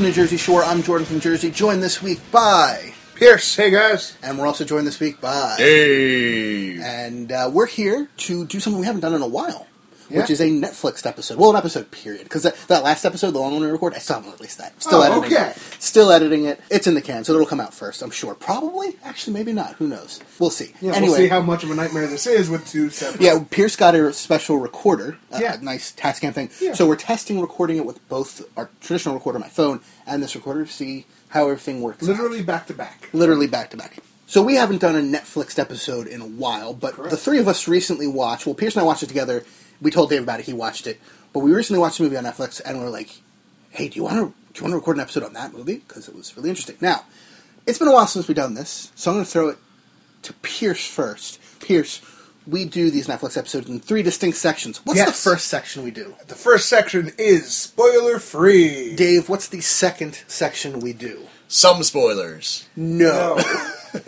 Welcome to Jersey Shore. I'm Jordan from Jersey, joined this week by, Pierce, hey guys. and we're also joined this week by, Hey. and uh, we're here to do something we haven't done in a while, which is a Netflix episode. Well, an episode period, because that, that last episode, the long one we recorded, I still haven't released that. Still Oh, editing okay. it. Still editing it. It's in the can, so it'll come out first, I'm sure. Probably. Actually, maybe not. Who knows? We'll see. Yeah, anyway, we'll see how much of a nightmare this is with two separate. Yeah, Pierce got a special recorder, a, Yeah. nice Tascam thing. Yeah. So we're testing recording it with both our traditional recorder, my phone, and this recorder to see how everything works. out. Literally back to back. literally back to back. So we haven't done a Netflix episode in a while, but Correct. the three of us recently watched. Well, Pierce and I watched it together. We told Dave about it. He watched it, but we recently watched a movie on Netflix, and we are like, "Hey, do you want to do you want to record an episode on that movie? Because it was really interesting." Now, it's been a while since we've done this, so I'm going to throw it to Pierce first. Pierce, we do these Netflix episodes in three distinct sections. What's the first section we do? The first section is spoiler free. Dave, what's the second section we do? Some spoilers. No.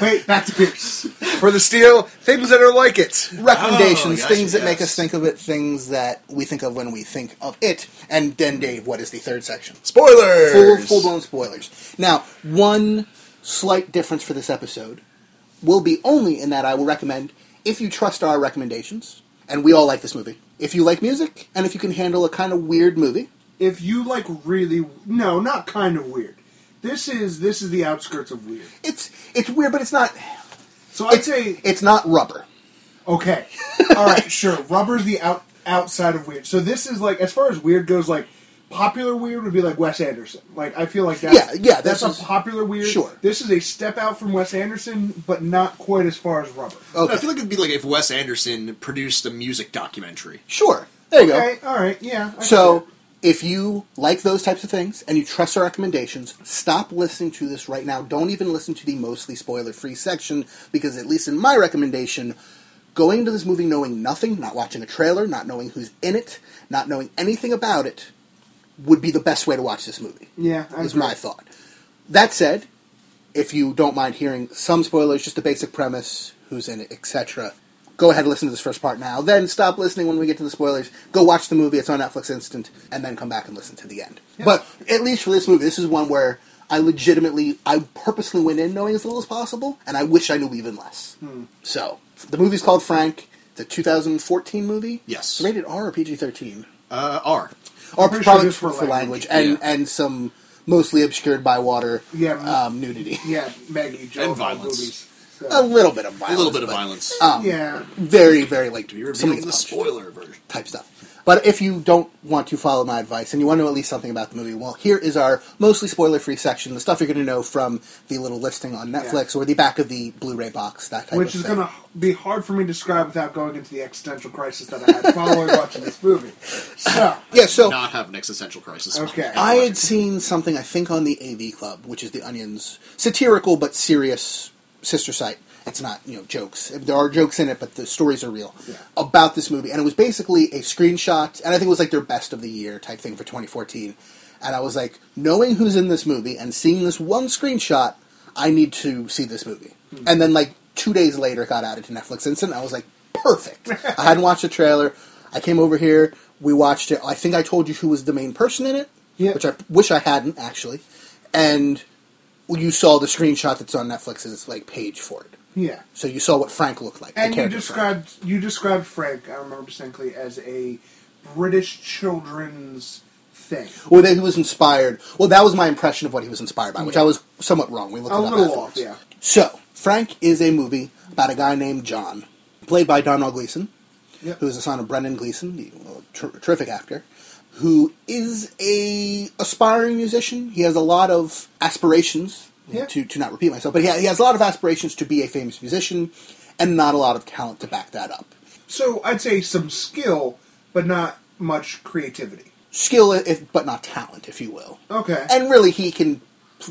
Wait, back to Pierce. For the steal, things that are like it. recommendations, Oh, gotcha, things that make us think of it, things that we think of when we think of it. And then, Dave, what is the third section? Spoilers. Full, full blown spoilers. Now, one slight difference for this episode will be only in that I will recommend if you trust our recommendations, and we all like this movie. If you like music, and if you can handle a kind of weird movie, If you like really no, not kind of weird. This is this is the outskirts of weird. it's it's weird, but it's not. So I'd It's, say it's not rubber. okay. All right, sure. Rubber's the out outside of weird. So this is like as far as weird goes, like popular weird would be like Wes Anderson. Like I feel like that's Yeah, yeah, that's this a is- popular weird. sure. This is a step out from Wes Anderson, but not quite as far as Rubber. Okay, I feel like it'd be like if Wes Anderson produced a music documentary. sure. There you go. Okay, all right, yeah. I So, see if you like those types of things and you trust our recommendations, stop listening to this right now. Don't even listen to the mostly spoiler free section because, at least in my recommendation, going into this movie knowing nothing, not watching a trailer, not knowing who's in it, not knowing anything about it, would be the best way to watch this movie. yeah, I is agree. my thought. That said, if you don't mind hearing some spoilers, just the basic premise, who's in it, etc., go ahead and listen to this first part now. Then stop listening when we get to the spoilers. Go watch the movie; it's on Netflix Instant, and then come back and listen to the end. But at least for this movie, this is one where I legitimately, I purposely went in knowing as little as possible, and I wish I knew even less. Hmm. So the movie's called Frank. It's a 2014 movie. Yes. It's rated R or PG-13 Uh, R. or probably sure for, for for language, language, and yeah. and some mostly obscured by water Yeah, um, nudity. Yeah, Maggie Gyllenhaal And violence. movies. So, A little bit of violence. A little bit of but, violence. Um, yeah, Very, very like to be revealing somebody's the spoiler version. type stuff. But if you don't want to follow my advice and you want to know at least something about the movie, well, here is our mostly spoiler-free section. The stuff you're going to know from the little listing on Netflix or the back of the Blu-ray box. That type which of is going to be hard for me to describe without going into the existential crisis that I had following watching this movie. So, Yeah. So Not have an existential crisis. Okay. I had seen something I think on the AV Club, which is the Onion's satirical but serious sister site. It's not you know jokes. There are jokes in it, but the stories are real Yeah. about this movie. And it was basically a screenshot, and I think it was like their best of the year type thing for 2014. And I was like, knowing who's in this movie and seeing this one screenshot, I need to see this movie. Hmm. And then like two days later, it got added to Netflix Instant. I was like, perfect. I hadn't watched the trailer. I came over here. We watched it. I think I told you who was the main person in it, Yeah. which I wish I hadn't actually. And you saw the screenshot that's on Netflix's like page for it. yeah. So you saw what Frank looked like. the And you character Frank. described you described Frank, I remember distinctly, as a British children's thing. Well, that he was inspired. Well, that was my impression of what he was inspired by, which I was somewhat wrong. We looked A it up little off, yeah. So, Frank is a movie about a guy named John, played by Domhnall Gleeson, Yep. who is the son of Brendan Gleeson, the ter- terrific actor, who is a aspiring musician. He has a lot of aspirations. Yeah. To, to not repeat myself, but he, ha- he has a lot of aspirations to be a famous musician, and not a lot of talent to back that up. So I'd say some skill, but not much creativity. skill, if, but not talent, if you will. Okay. And really, he can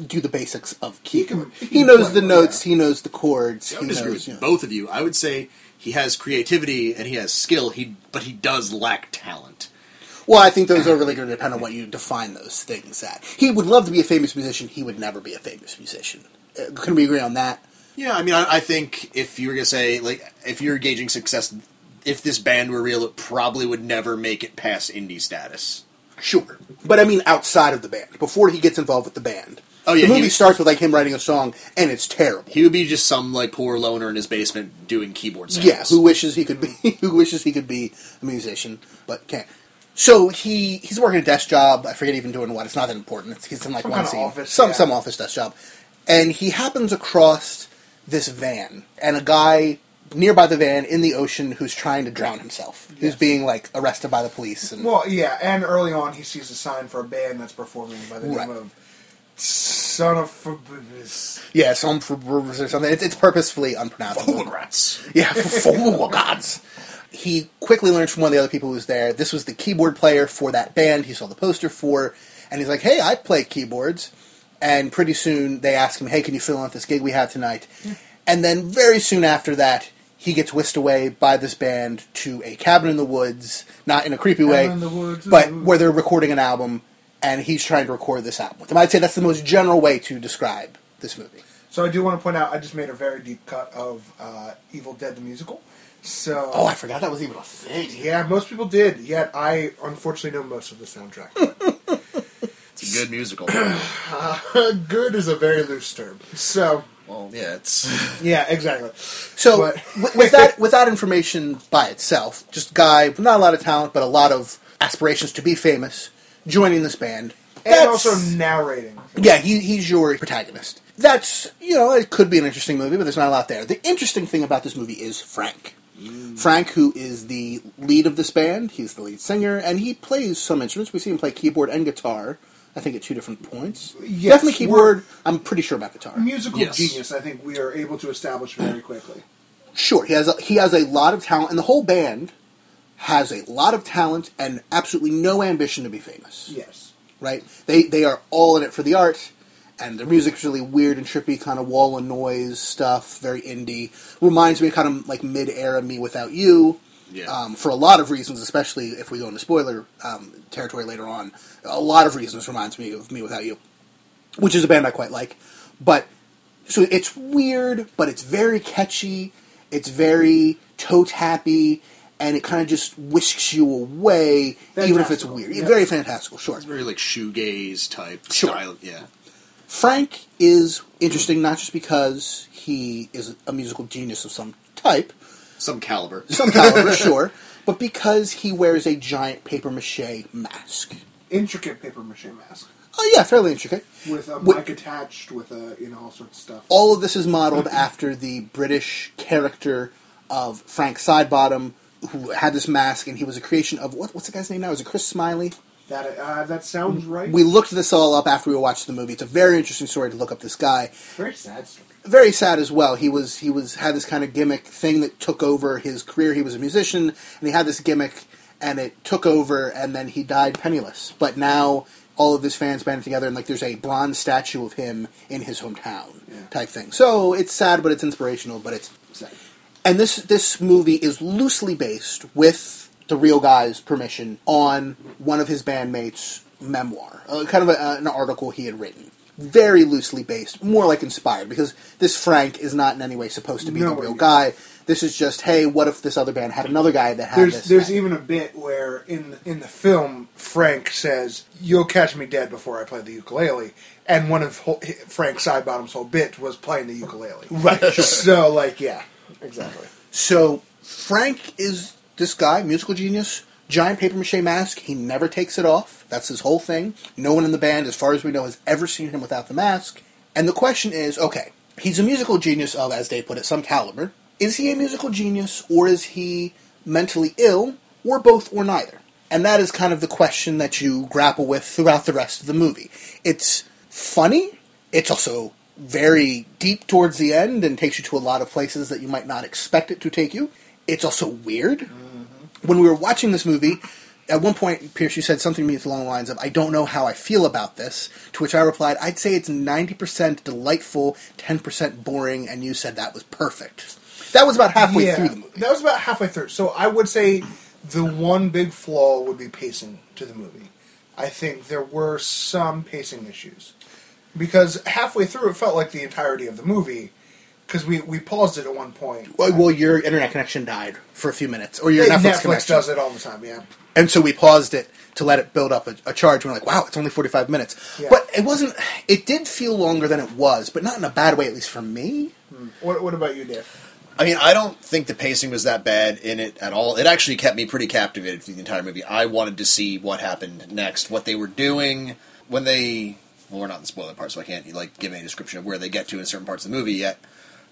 do the basics of He keyboard. can- He, he knows the notes. yeah. He knows the chords. I would disagree knows, with you know. both of you. I would say he has creativity and he has skill. He but he does lack talent. Well, I think those are really going to depend on what you define those things at. He would love to be a famous musician. He would never be a famous musician. Uh, can we agree on that? Yeah, I mean, I, I think if you were gonna say like if you're gauging success, if this band were real, it probably would never make it past indie status. Sure, but I mean outside of the band, before he gets involved with the band. Oh, yeah, the movie starts with like him writing a song, and it's terrible. He would be just some like poor loner in his basement doing keyboard sounds. Yeah, who wishes he could be who wishes he could be a musician but can't. So he he's working a desk job. I forget even doing what. It's not that important. It's, he's in like Some one scene, office, some yeah. some office desk job, and he happens across this van and a guy nearby the van in the ocean who's trying to drown himself. Who's being like arrested by the police and Well, yeah, and early on he sees a sign for a band that's performing by the Right. name of Son of Forbiddus. yeah, Son of for or something. It's, it's purposefully unpronounceable. Rats. Yeah, for gods. He quickly learns from one of the other people who was there. This was the keyboard player for that band he saw the poster for, and he's like, "Hey, I play keyboards." And pretty soon they ask him, "Hey, can you fill in at this gig we have tonight?" And then very soon after that, he gets whisked away by this band to a cabin in the woods, not in a creepy way, Cabin in the woods, but where they're recording an album, and he's trying to record this album with them. I'd say that's the most general way to describe this movie. So I do want to point out I just made a very deep cut of uh, Evil Dead the musical. So Oh, I forgot that was even a thing. yeah, most people did. Yet I unfortunately know most of the soundtrack. It's a good musical. Uh, good is a very loose term. So well, yeah, it's yeah, exactly. So But- with, with that with that information by itself, just guy with not a lot of talent, but a lot of aspirations to be famous, joining this band. And That's- also narrating. yeah, he, he's your protagonist. That's you know it could be an interesting movie, but there's not a lot there. The interesting thing about this movie is Frank. Frank, who is the lead of this band, he's the lead singer, and he plays some instruments. We see him play keyboard and guitar. I think at two different points. Yes, Definitely keyboard. I'm pretty sure about guitar. Musical Yes. genius, I think we are able to establish very quickly. Sure, he has a, he has a lot of talent, and the whole band has a lot of talent and absolutely no ambition to be famous. Yes. Right? They they are all in it for the art, and their music's really weird and trippy, kind of wall of noise stuff, very indie. Reminds me of kind of like mid era Me Without You. Yeah. Um, for a lot of reasons, especially if we go into spoiler um, territory later on, a lot of reasons reminds me of Me Without You, which is a band I quite like. But so it's weird, but it's very catchy. It's very toe tappy, and it kind of just whisks you away, even if it's weird. yeah. Very fantastical, sure. it's very like shoegaze type Sure. style. Yeah. Frank is interesting not just because he is a musical genius of some type, Some caliber. some caliber, sure, but because he wears a giant paper mache mask. Intricate paper mache mask. Oh yeah, fairly intricate. With a With- mic attached with a you know all sorts of stuff. all of this is modeled after the British character of Frank Sidebottom, who had this mask, and he was a creation of what, what's the guy's name now? Is it Chris Smiley? That uh, that sounds right. We looked this all up after we watched the movie. It's a very interesting story to look up this guy. very sad story. Very sad as well. He was he was had this kind of gimmick thing that took over his career. He was a musician, and he had this gimmick, and it took over, and then he died penniless. But now all of his fans banded together, and like there's a bronze statue of him in his hometown, Yeah. type thing. So it's sad, but it's inspirational. But it's Sad. and this this movie is loosely based with the real guy's permission on one of his bandmates' memoir, uh, kind of a, an article he had written. Very loosely based, more like inspired, because this Frank is not in any way supposed to be No, the real guy. This is just, hey, what if this other band had another guy that had There's this? there's even a bit where in in the film Frank says you'll catch me dead before I play the ukulele, and one of Frank Sidebottom's whole bit was playing the ukulele. Right. So like yeah, exactly. So Frank is this guy, musical genius, giant paper mache mask. He never takes it off. That's his whole thing. No one in the band, as far as we know, has ever seen him without the mask. And the question is, okay, he's a musical genius of, as Dave put it, some caliber. Is he a musical genius, or is he mentally ill, or both, or neither? And that is kind of the question that you grapple with throughout the rest of the movie. It's funny. It's also very deep towards the end and takes you to a lot of places that you might not expect it to take you. It's also weird. When we were watching this movie, at one point, Pierce, you said something to me along the lines of, I don't know how I feel about this. To which I replied, I'd say it's 90% delightful, 10% boring, and you said that was perfect. That was about halfway yeah, through the movie. that was about halfway through. So I would say the one big flaw would be pacing to the movie. I think there were some pacing issues because halfway through it felt like the entirety of the movie because we, we paused it at one point. Well, well, your internet connection died for a few minutes, or your Hey, Netflix, Netflix connection. does it all the time, yeah. And so we paused it to let it build up a, a charge. We're like, wow, it's only 45 minutes. Yeah. But it wasn't, it did feel longer than it was, but not in a bad way, at least for me. Hmm. What, what about you, Dave? I mean, I don't think the pacing was that bad in it at all. It actually kept me pretty captivated through the entire movie. I wanted to see what happened next, what they were doing when they. Well, we're not in the spoiler part, so I can't like give any description of where they get to in certain parts of the movie yet.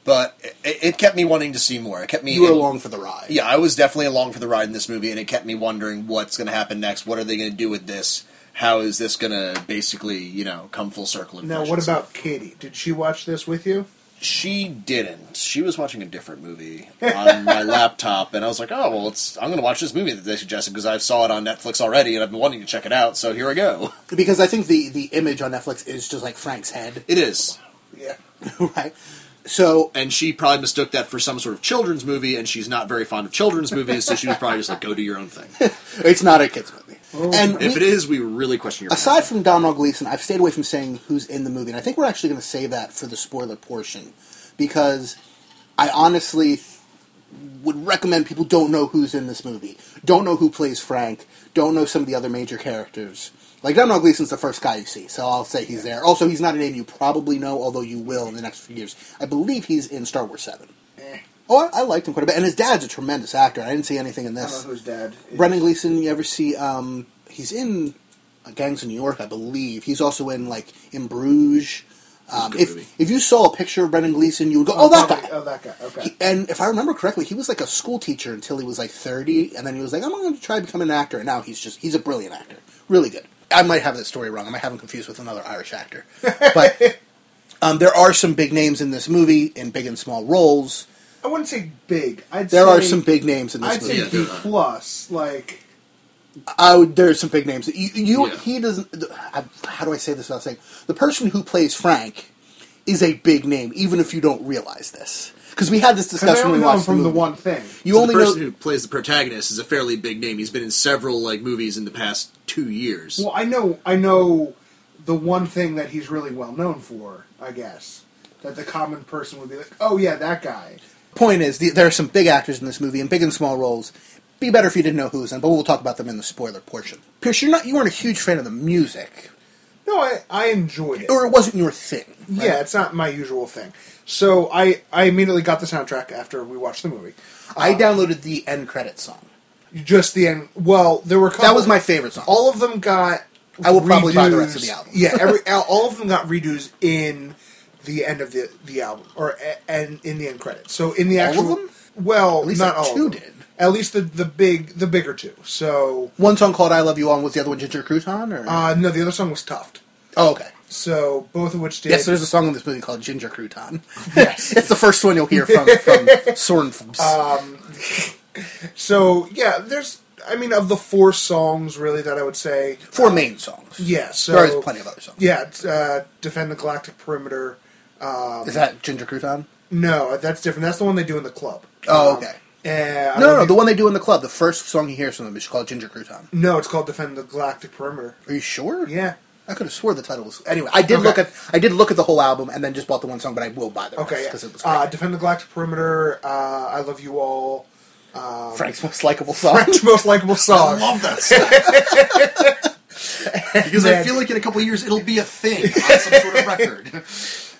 But it, it kept me wanting to see more. It kept me. You were along for the ride. Yeah, I was definitely along for the ride in this movie, and it kept me wondering what's going to happen next. What are they going to do with this? How is this going to basically, you know, come full circle? Now, what itself? about Katie? Did she watch this with you? She didn't. She was watching a different movie on my laptop, and I was like, "Oh well, it's I'm going to watch this movie that they suggested because I saw it on Netflix already, and I've been wanting to check it out. So here I go. Because I think the, the image on Netflix is just like Frank's head, It is, Yeah. right? So, and she probably mistook that for some sort of children's movie, and she's not very fond of children's movies, so she was probably just like, "Go do your own thing." it's not a kid's movie. Oh. and If we- it is, we really question your. aside from Domhnall Gleeson, I've stayed away from saying who's in the movie, and I think we're actually going to save that for the spoiler portion because I honestly would recommend people don't know who's in this movie, don't know who plays Frank, don't know some of the other major characters. Like Domhnall Gleeson's the first guy you see, so I'll say he's there. Also, he's not a name you probably know, although you will in the next few years. I believe he's in Star Wars Seven. Eh, Oh, I, I liked him quite a bit, and his dad's a tremendous actor. I didn't see anything in I this. don't know whose dad. is. Brendan Gleeson, you ever see? Um, he's in uh, Gangs of New York, I believe. He's also in like in Bruges. Um, if movie. if you saw a picture of Brendan Gleeson, you would go, "Oh, that probably- guy." Oh, that guy. Okay. He- and if I remember correctly, he was like a school teacher until he was like thirty, and then he was like, "I'm going to try to become an actor." And now he's just—he's a brilliant actor, really good. I might have that story wrong. I might have him confused with another Irish actor, but um, there are some big names in this movie in big and small roles. I wouldn't say big. I'd There say, are some big names in this I'd movie. say B plus. Like I would, there's some big names. You, you Yeah. he doesn't. I, how do I say this without saying the person who plays Frank is a big name, even if you don't realize this. Because we had this discussion only when we know him watched from the movie. one thing. You So only the know person who plays the protagonist is a fairly big name. He's been in several like movies in the past two years. Well, I know. I know the one thing that he's really well known for. I guess that the common person would be like, "Oh yeah, that guy." point is the, there are some big actors in this movie and big and small roles. Be better if you didn't know who's in, but we'll talk about them in the spoiler portion. Pierce, you're not you weren't a huge fan of the music, No, I I enjoyed it. or it wasn't your thing. right? Yeah, it's not my usual thing. So I I immediately got the soundtrack after we watched the movie. I downloaded the end credit song. Just the end. Well, there were a couple, That was my favorite song. All of them got. I will probably buy the rest of the album. yeah, every all of them got redos in the end of the the album, or and in the end credits. So in the All of actual, them? well, not all. two of them. did. At least the the big the bigger two. So One song called "I Love You All" and was the other one "Ginger Crouton"? Or uh, no, the other song was Tuft. oh, okay. So both of which did. Yes, there's a song in this movie called Ginger Crouton. Yes. it's the first one you'll hear from from Sorenfums. so yeah, there's. I mean, of the four songs, really, that I would say. Four main songs. Yeah, so there is plenty of other songs. Yeah, uh, defend the galactic perimeter. Is that Ginger Crouton? No, that's different. That's the one they do in the club. Oh, Um, okay. I No, no, no, the one they do in the club. The first song he hears from them is called Ginger Crouton. No, it's called defend the galactic perimeter. Are you sure? Yeah. I could have swore the title was. Anyway, I did Okay. look at I did look at the whole album and then just bought the one song, but I will buy the rest Okay. because Yeah. it was great. Uh, defend the galactic perimeter. Uh, I love you all. Frank's most likable song. Frank's most likable song. I love that song. because I feel like in a couple of years it'll be a thing on some sort of record.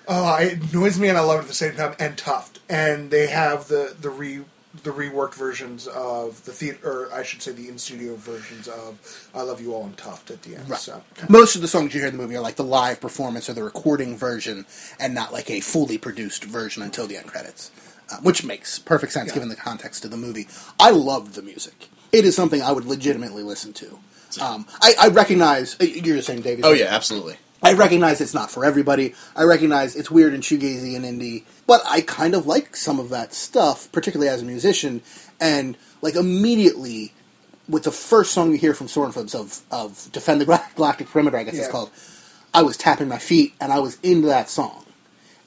Oh, it annoys me and I love it at the same time. And Tuft, and they have the the re the reworked versions of the theater, or I should say, the in studio versions of "I Love You All" and Tuft at the end. Right. So Most of the songs you hear in the movie are like the live performance or the recording version, and not like a fully produced version until the end credits, uh, which makes perfect sense Yeah. given the context of the movie. I love the music. It is something I would legitimately listen to. Um, I, I recognize uh, you're the same, David. Oh yeah, absolutely. I recognize it's not for everybody. I recognize it's weird and shoegazy and indie, but I kind of like some of that stuff, particularly as a musician. And like immediately with the first song you hear from Stormflips of of Defend the Galactic Perimeter, I guess it's called. I was tapping my feet and I was into that song,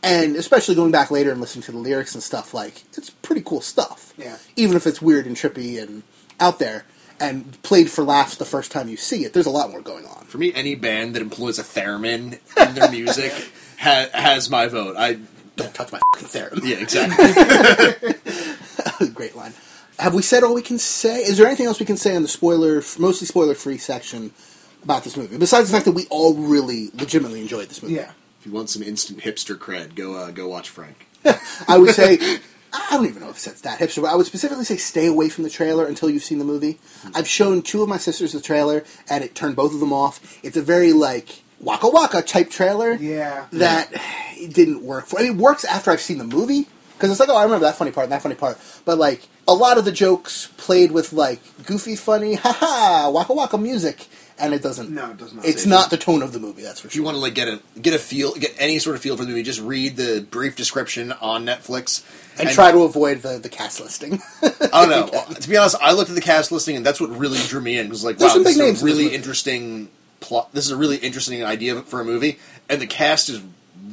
and especially going back later and listening to the lyrics and stuff, like it's pretty cool stuff. Yeah. Even if it's weird and trippy and out there, and played for laughs the first time you see it, there's a lot more going on. For me, any band that employs a theremin in their music ha- has my vote. I Don't touch my fucking theremin. yeah, exactly. Great line. Have we said all we can say? Is there anything else we can say on the spoiler, mostly spoiler-free section about this movie? Besides the fact that we all really, legitimately enjoyed this movie. Yeah. if you want some instant hipster cred, go uh, go watch Frank. I would say, I don't even know if it's that hipster, but I would specifically say stay away from the trailer until you've seen the movie. Hmm. I've shown two of my sisters the trailer, and it turned both of them off. It's a very, like, waka waka type trailer. Yeah. That didn't work for. I mean, it works after I've seen the movie. Because it's like, oh, I remember that funny part and that funny part. But, like, a lot of the jokes played with, like, goofy, funny, haha, waka waka music. And it doesn't. No, it does not. It's not the tone of the movie, that's for If you want to like get a get a feel, get any sort of feel for the movie, just read the brief description on Netflix and try to avoid the, the cast listing. I don't know. Well, to be honest, I looked at the cast listing, and that's what really drew me in. It was like, There's wow, some this big is names a really movie. interesting plot. This is a really interesting idea for a movie, and the cast is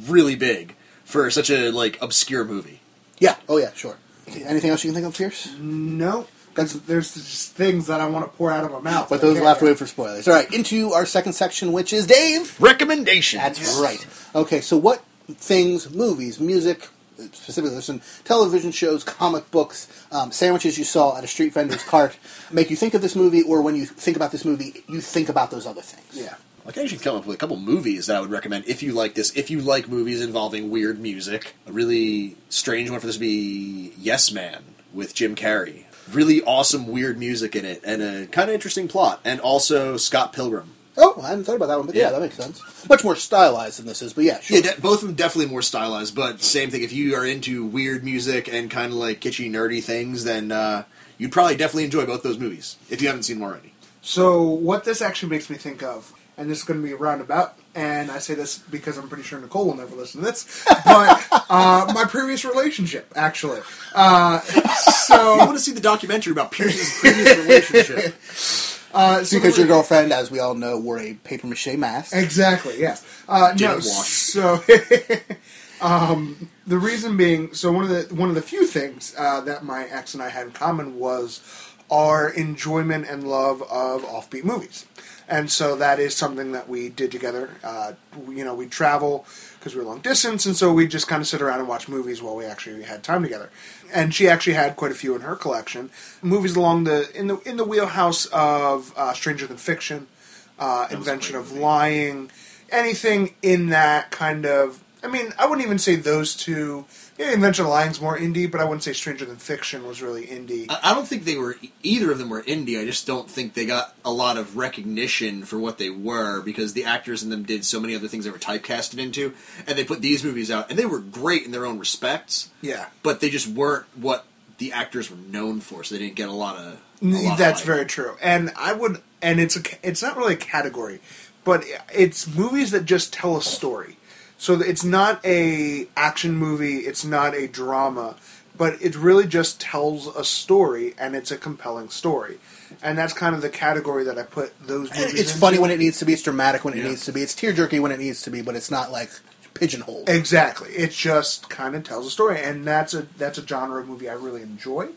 really big for such a like obscure movie. yeah. Oh, yeah, sure. Anything else you can think of, Pierce? No. Because there's just things that I want to pour out of my mouth. But those can't. left away for spoilers. All right, into our second section, which is Dave. Recommendations. That's right. Okay, so what things, movies, music, specifically there's some television shows, comic books, um, sandwiches you saw at a street vendor's cart make you think of this movie, or when you think about this movie, you think about those other things? Yeah. I can actually come up with a couple movies that I would recommend if you like this. If you like movies involving weird music, a really strange one for this would be Yes Man with Jim Carrey. Really awesome weird music in it, and a kind of interesting plot. And also Scott Pilgrim. Oh, I hadn't thought about that one, but yeah, Yeah. that makes sense. Much more stylized than this is, but yeah, sure. Yeah, de- both of them definitely more stylized, but same thing. If you are into weird music and kind of like kitschy, nerdy things, then uh, you'd probably definitely enjoy both those movies if you haven't seen them already. So what this actually makes me think of, and this is going to be a roundabout, and I say this because I'm pretty sure Nicole will never listen to this, but uh, my previous relationship, actually. Uh, I want to see the documentary about Pierce's previous relationship. uh, so because your girlfriend, as we all know, wore a paper mache mask. Exactly. Yes. Uh, no. Didn't wash. So, um, the reason being, so one of the one of the few things uh, that my ex and I had in common was our enjoyment and love of offbeat movies, and so that is something that we did together. Uh, you know, we travel because we were long distance, and so we just kind of sit around and watch movies while we actually had time together. And she actually had quite a few in her collection, movies along the in the in the wheelhouse of uh, Stranger Than Fiction, uh, Invention of movie. Lying, anything in that kind of. I mean, I wouldn't even say those two. Yeah, Invention of Lying's more indie, but I wouldn't say Stranger Than Fiction was really indie. I I don't think they were either of them were indie. I just don't think they got a lot of recognition for what they were because the actors in them did so many other things they were typecasted into, and they put these movies out, and they were great in their own respects. Yeah. but they just weren't what the actors were known for, so they didn't get a lot of. a lot That's hype. very true, and I would, and it's a, it's not really a category, but it's movies that just tell a story. So it's not a action movie, it's not a drama, but it really just tells a story, and it's a compelling story, and that's kind of the category that I put those eh, movies. It's into. funny when it needs to be, it's dramatic when it Yeah. needs to be, it's tear jerky when it needs to be, but it's not like pigeonholed. Exactly. It just kind of tells a story, and that's a that's a genre of movie I really enjoy.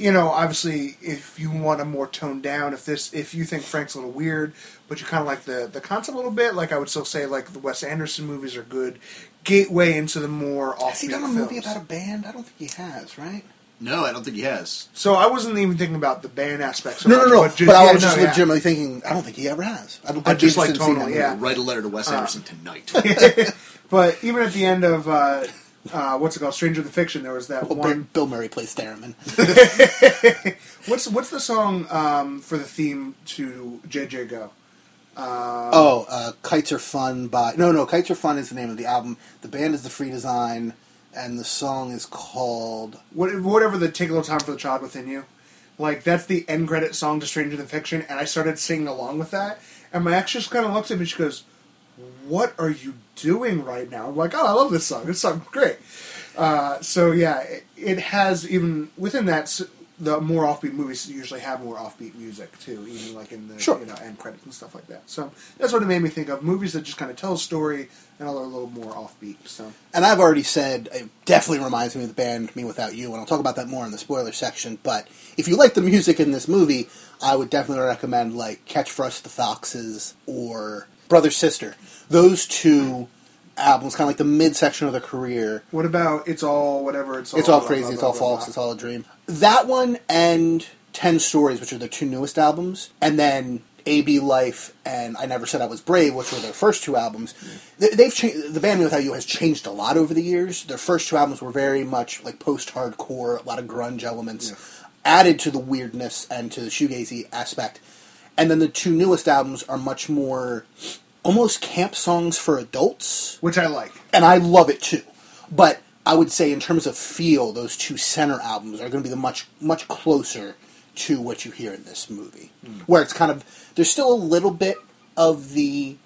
You know, obviously, if you want a more toned down, if this, if you think Frank's a little weird, but you kind of like the the concept a little bit, like I would still say, like the Wes Anderson movies are good gateway into the more offbeat Has he done a films. movie about a band? I don't think he has, right? No, I don't think he has. so I wasn't even thinking about the band aspect. So No, no, much, no. But, But, just, I yeah, was no, just yeah. legitimately thinking, I don't think he ever has. I, I just like tonal, tonal, yeah. Write a letter to Wes Uh, Anderson tonight. But even at the end of uh, uh, what's it called, Stranger Than Fiction, there was that Well, one. Bill Murray plays Theremin. What's what's the song um, for the theme to JJ Go? oh, uh, Kites Are Fun by. No, no, Kites Are Fun is the name of the album. The band is The Free Design, and the song is called. what, whatever the take a little time for the child within you like that's the end credit song to stranger than fiction and i started singing along with that and my ex just kind of looks at me she goes what are you doing right now i'm like oh i love this song this song's great uh, so yeah it, it has even within that the more offbeat movies usually have more offbeat music too, even like in the Sure. you know end credits and stuff like that. So that's what it made me think of movies that just kind of tell a story and are a little more offbeat. So And I've already said it definitely reminds me of the band Me Without You, and I'll talk about that more in the spoiler section. But if you like the music in this movie, I would definitely recommend like Catch for Us the Foxes or Brother Sister. Those two albums, kind of like the midsection of their career. what about it's all whatever it's all It's all blah, crazy. blah, It's all blah, false. blah. It's all a dream. That one and Ten Stories, which are their two newest albums, and then AB Life and I Never Said I Was Brave, which were their first two albums. They- They've changed. The band Without You has changed a lot over the years. Their first two albums were very much like post-hardcore, a lot of grunge elements added to the weirdness and to the shoegazy aspect. And then the two newest albums are much more almost camp songs for adults which I like. and I love it too. But I would say, in terms of feel, those two center albums are going to be the much much closer to what you hear in this movie, where it's kind of there's still a little bit of the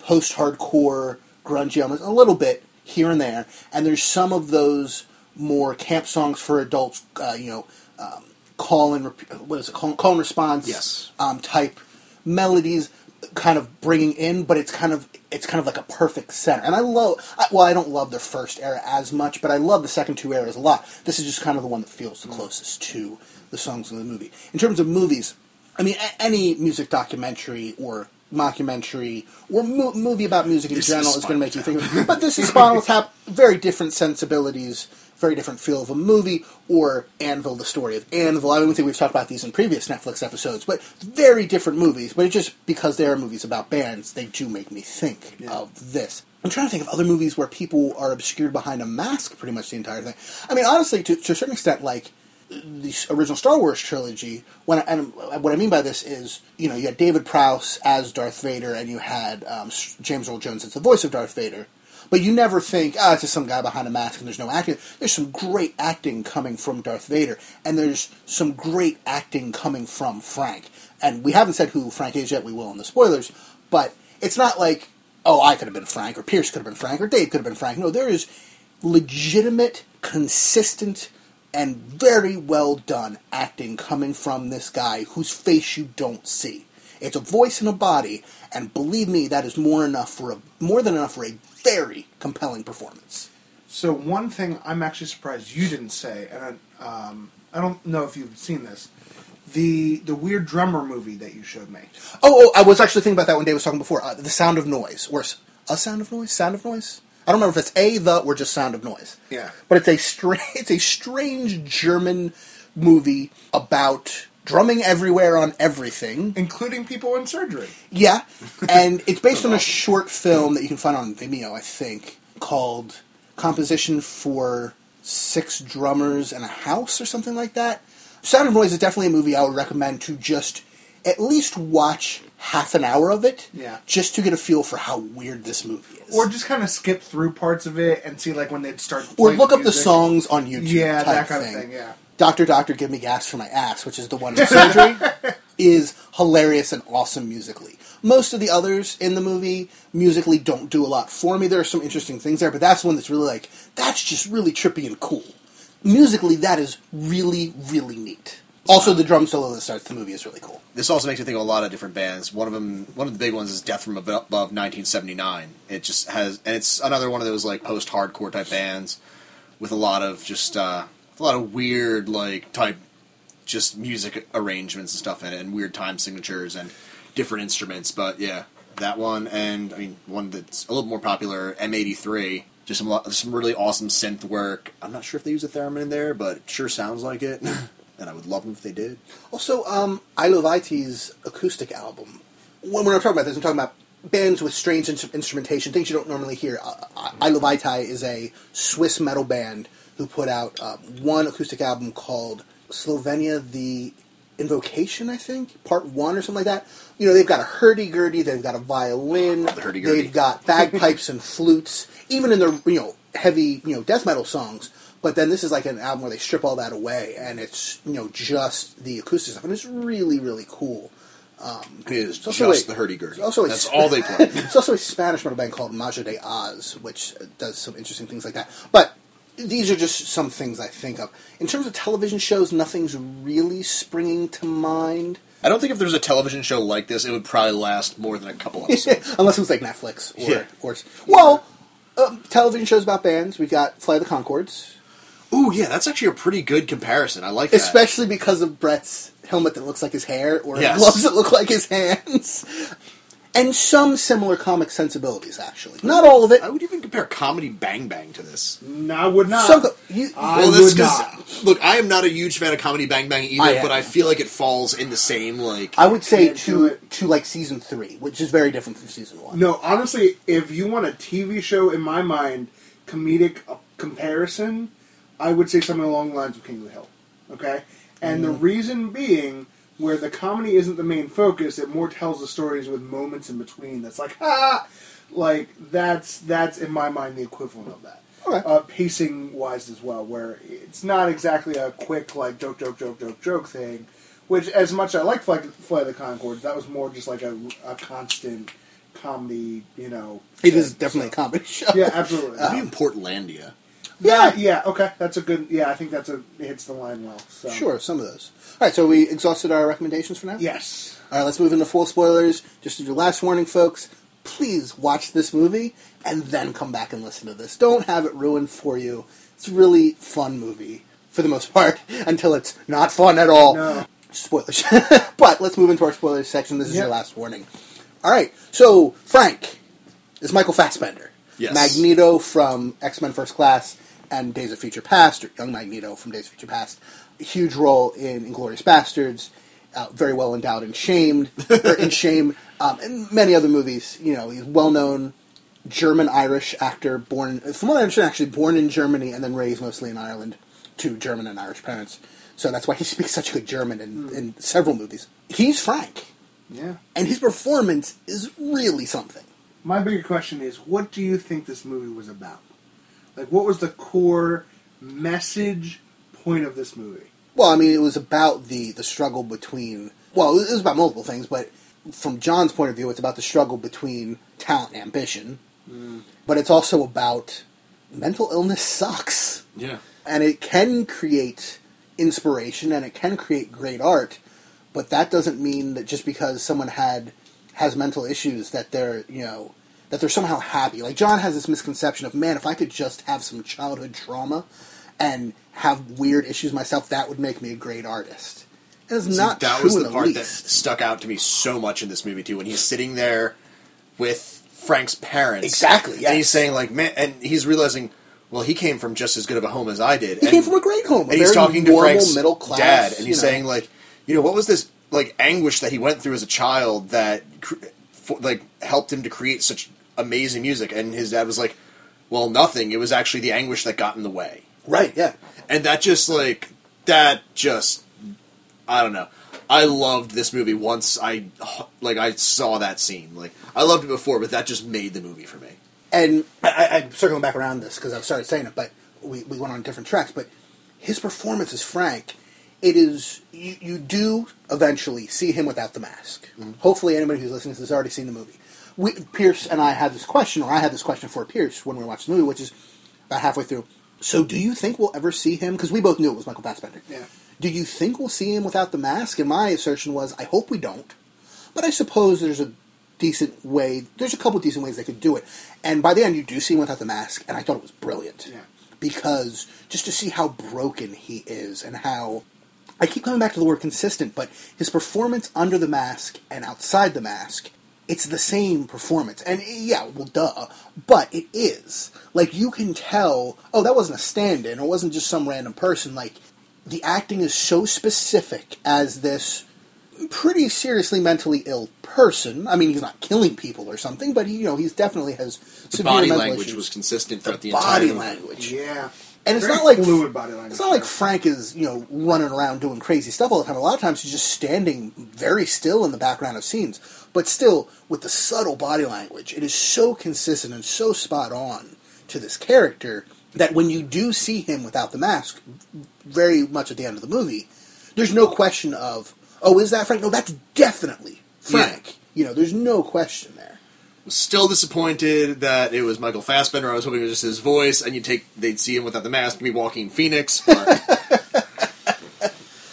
post hardcore grunge elements, a little bit here and there, and there's some of those more camp songs for adults, uh, you know, um, call and rep- what is it, call, call and response, Yes. um, type melodies kind of bringing in, but it's kind of it's kind of like a perfect center. And I love I, well, I don't love the first era as much, but I love the second two eras a lot. This is just kind of the one that feels the closest to the songs in the movie. In terms of movies, I mean, a- any music documentary or mockumentary or mo- movie about music in This general is is going to make you think of. But this is Spinal Tap, very different sensibilities, very different feel of a movie. Or Anvil, the story of Anvil. I don't think we've talked about these in previous Netflix episodes, but very different movies. But just because they are movies about bands, they do make me think of this. I'm trying to think of other movies where people are obscured behind a mask pretty much the entire thing. I mean, honestly, to, to a certain extent, like the original Star Wars trilogy. When I, and what I mean by this is, you know, you had David Prowse as Darth Vader, and you had um, James Earl Jones as the voice of Darth Vader. But you never think, ah, it's just some guy behind a mask and there's no acting. There's some great acting coming from Darth Vader, and there's some great acting coming from Frank. And we haven't said who Frank is yet. We will in the spoilers. But it's not like, oh, I could have been Frank, or Pierce could have been Frank, or Dave could have been Frank. No, there is legitimate, consistent, and very well done acting coming from this guy whose face you don't see. It's a voice and a body, and believe me, that is more enough for a more than enough for a very compelling performance. So one thing I'm actually surprised you didn't say, and I, um, I don't know if you've seen this, the the weird drummer movie that you showed me. Oh, oh I was actually thinking about that when Dave was talking before. Uh, the Sound of Noise, or a Sound of Noise, Sound of Noise. I don't remember if it's a, the, or just Sound of Noise. Yeah. but it's a strange, it's a strange German movie about drumming everywhere on everything. including people in surgery. Yeah, and it's based on a short film that you can find on Vimeo, I think, called "Composition for Six Drummers and a House" or something like that. Sound of Noise is definitely a movie I would recommend to just at least watch half an hour of it, Yeah. just to get a feel for how weird this movie is. Or just kind of skip through parts of it and see like when they'd start. or look up the songs on YouTube. Yeah, that kind thing. of thing. Yeah. Doctor Doctor Give Me Gas for My Ass, which is the one in surgery, is hilarious and awesome musically. Most of the others in the movie musically don't do a lot for me. There are some interesting things there, but that's one that's really like that's just really trippy and cool. Musically, that is really really neat. Also, the drum solo that starts the movie is really cool. This also makes me think of a lot of different bands. One of them, one of the big ones, is Death from Above, Above 1979. It just has, and it's another one of those like post-hardcore type bands with a lot of just uh, a lot of weird like type, just music arrangements and stuff in it, and weird time signatures and different instruments. But yeah, that one, and I mean one that's a little more popular, M83. Just some some really awesome synth work. I'm not sure if they use a theremin in there, but it sure sounds like it. and I would love them if they did. Also, um, Eluveitie's acoustic album. When we're talking about this, I'm talking about bands with strange in- instrumentation, things you don't normally hear. Uh, Eluveitie is a Swiss metal band who put out uh, one acoustic album called Slovenia the Invocation, I think, part one or something like that. You know, they've got a hurdy-gurdy, they've got a violin, The they've got bagpipes and flutes, even in their, you know, heavy, you know, death metal songs. But then this is like an album where they strip all that away, and it's you know just the acoustic stuff, and it's really really cool. It is just a- the also a- That's all they play. It's also a Spanish metal band called Mägo de Oz, which does some interesting things like that. But these are just some things I think of. In terms of television shows, nothing's really springing to mind. I don't think if there's a television show like this, it would probably last more than a couple episodes. Unless it was like Netflix or, Yeah. or well, um, television shows about bands. We've got Fly the Conchords, Ooh, yeah, that's actually a pretty good comparison. I like that. especially because of Bret's helmet that looks like his hair or Yes. gloves that look like his hands, and some similar comic sensibilities. Actually, not all of it. I would even compare Comedy Bang Bang to this. No, I would not. Some, you, I well, that's would not. look, I am not a huge fan of Comedy Bang Bang either, I am. but I feel like it falls in the same like. I would say to to like season three, which is very different from season one. No, honestly, if you want a TV show, in my mind, comedic uh, comparison, I would say something along the lines of King of the Hill. Okay? And the reason being, where the comedy isn't the main focus, it more tells the stories with moments in between that's like, ah! Like, that's, that's in my mind, the equivalent of that. Okay. Uh, pacing wise as well, where it's not exactly a quick, like, joke, joke, joke, joke, joke thing. Which, as much as I like Fly, Fly the Conchords, that was more just like a, a constant comedy, you know. It is thing. definitely a comedy show. Yeah, absolutely. Maybe in Portlandia. Yeah, yeah, okay. That's a good. Yeah, I think that's a it hits the line well. So. Sure, some of those. All right, so we exhausted our recommendations for now. Yes. All right, let's move into full spoilers. Just as your last warning, folks, please watch this movie and then come back and listen to this. Don't have it ruined for you. It's a really fun movie for the most part until it's not fun at all. No. Spoilers. but let's move into our spoilers section. This is Yep. your last warning. All right, so Frank is Michael Fassbender. Yes. Magneto from X Men First Class and Days of Future Past, or Young Magneto from Days of Future Past. a Huge role in Inglourious Basterds. Uh, very well endowed in Shamed, or in Shame, um, and many other movies. You know, he's well known German Irish actor, born from what I understand, actually born in Germany and then raised mostly in Ireland to German and Irish parents. So that's why he speaks such good German in, in several movies. He's Frank, Yeah. and his performance is really something. My bigger question is, what do you think this movie was about? Like, what was the core message point of this movie? Well, I mean, it was about the the struggle between. Well, it was about multiple things, but from John's point of view, it's about the struggle between talent and ambition. Mm. But it's also about mental illness sucks, Yeah. and it can create inspiration and it can create great art. But that doesn't mean that just because someone had has mental issues that they're you know that they're somehow happy. Like John has this misconception of man, if I could just have some childhood trauma and have weird issues myself, that would make me a great artist. And it's See, not that true was in the part that stuck out to me so much in this movie too. When he's sitting there with Frank's parents, Exactly, and he's saying like, "Man," and he's realizing, well, he came from just as good of a home as I did. He and, came from a great home, and he's talking to Frank's middle class, dad, and he's know. saying like, you know, what was this like anguish that he went through as a child that cr- for, like helped him to create such amazing music? And his dad was like, well, nothing. It was actually the anguish that got in the way. right, yeah. and that just like that just I don't know. I loved this movie once I like I saw that scene. Like I loved it before, but that just made the movie for me. and I, I, I'm circling back around this because I've started saying it, but we, we went on different tracks. But his performance as Frank, it is you, you do eventually see him without the mask. Mm-hmm. Hopefully, anybody who's listening to this has already seen the movie. We, Pierce and I had this question, or I had this question for Pierce when we watched the movie, which is about halfway through. So, do you think we'll ever see him? Because we both knew it was Michael Fassbender. Yeah. Do you think we'll see him without the mask? And my assertion was, I hope we don't. But I suppose there's a decent way. There's a couple of decent ways they could do it. And by the end, you do see him without the mask, and I thought it was brilliant. Yeah. Because just to see how broken he is and how. I keep coming back to the word consistent, but his performance under the mask and outside the mask, it's the same performance. And yeah, well, duh. But it is. Like, you can tell, oh, that wasn't a stand in, it wasn't just some random person. Like, the acting is so specific as this pretty seriously mentally ill person. I mean, he's not killing people or something, but he, you know, he's definitely has The severe body mental language issues. was consistent throughout the, body entire movie. language. Yeah. And it's Very not like fluid body language. It's not like Frank is, you know, running around doing crazy stuff all the time. A lot of times he's just standing very still in the background of scenes. But still, with the subtle body language, it is so consistent and so spot on to this character that when you do see him without the mask, very much at the end of the movie, there's no question of, oh, is that Frank? No, that's definitely Frank. You know, there's no question there. Was still disappointed that it was Michael Fassbender. I was hoping it was just his voice, and you take they'd see him without the mask be Joaquin Phoenix.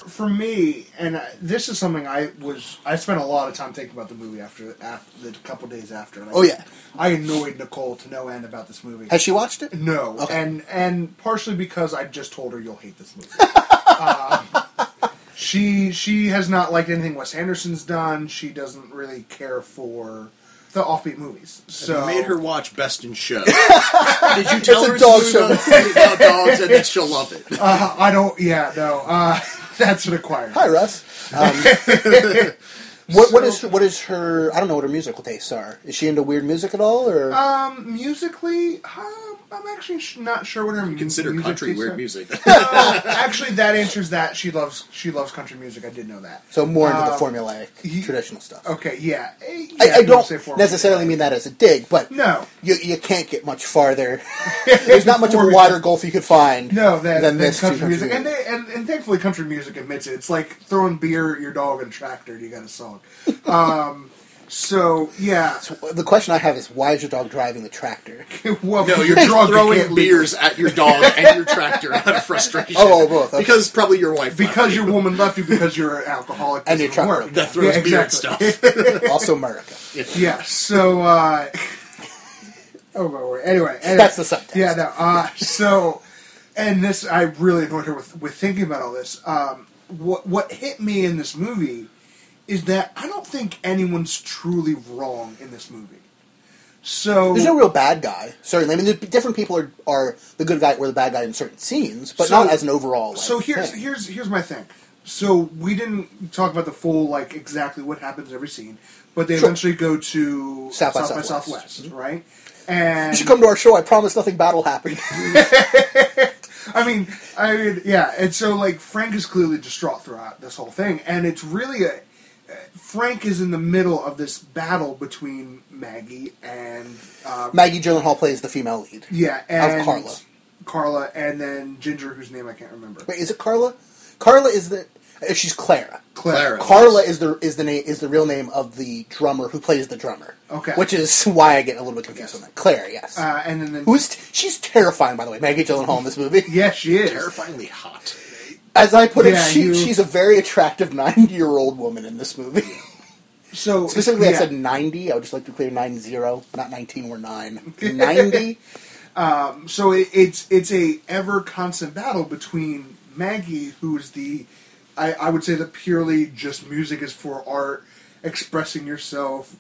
For me, and this is something I was I spent a lot of time thinking about the movie after after the couple days after. And I- Oh, yeah. I annoyed Nicole to no end about this movie. Has she watched it? No, Okay. and and partially because I just told her you'll hate this movie. um, she she has not liked anything Wes Anderson's done. She doesn't really care for the offbeat movies. So I made her watch Best in Show. Did you tell It's a her dog show. about, about dogs and that she'll love it? Uh, I don't. Yeah, no. Uh, that's required. Hi, Russ. Um, what what is what is her? I don't know what her musical tastes are. Is she into weird music at all, or Um, musically, um, I'm actually sh- not sure what her Consider music country weird are. music. Uh, actually, that answers that. She loves she loves country music. I did know that. so more into the Um, formulaic ye- traditional stuff? Okay, yeah. Eh, I, I don't say necessarily mean that as a dig, but No. you you can't get much farther. There's not much of a Before wider gulf you could find. No, that, than that this to country music, and, they, and and thankfully, country music admits it. It's like throwing beer at your dog in a tractor, you got to a song. Um, so yeah, the question I have is, why is your dog driving the tractor? well, No, you're your drunk, throwing can't leave. beers at your dog and your tractor out of frustration. Oh, oh, both, okay. Because probably your wife. because left your you. woman left you because you're an alcoholic And your doesn't truck work. that throws Yeah, beer and stuff. also, America. Yeah. So. Uh, oh my word. Anyway, anyway. That's the subtext. Yeah. No. Uh, so, and this I really annoyed her with with thinking about all this. Um, what what hit me in this movie is that I don't think anyone's truly wrong in this movie. So There's no real bad guy. Certainly, I mean, the different people are are the good guy or the bad guy in certain scenes, but So- not as an overall. Like, So here's thing. here's here's my thing. So we didn't talk about the full like exactly what happens every scene, but they Sure. eventually go to South by by Southwest. Southwest, mm-hmm. right? And you should come to our show. I promise nothing bad will happen. I mean, I mean, yeah. And so like Frank is clearly distraught throughout this whole thing, and it's really a Frank is in the middle of this battle between Maggie and uh, Maggie Gyllenhaal plays the female lead. yeah, and Carla. Carla, and then Ginger, whose name I can't remember. Wait, is it Carla? Carla is the. uh, She's Clara. Claire. Clara. Carla is the is the name is the real name of the drummer who plays the drummer. Okay. Which is why I get a little bit confused on that. Claire, yes. Uh, and then, then Who's t- she's terrifying by the way. Maggie Gyllenhaal in this movie. yes, she is. Terrifyingly hot. As I put it, she, you- she's a very attractive ninety year old woman in this movie. So Specifically, I yeah. said ninety. I would just like to clear nine zero, not nineteen or nine. Ninety. Um, so it, it's it's a ever constant battle between Maggie, who's the I, I would say the purely just music is for art, expressing yourself,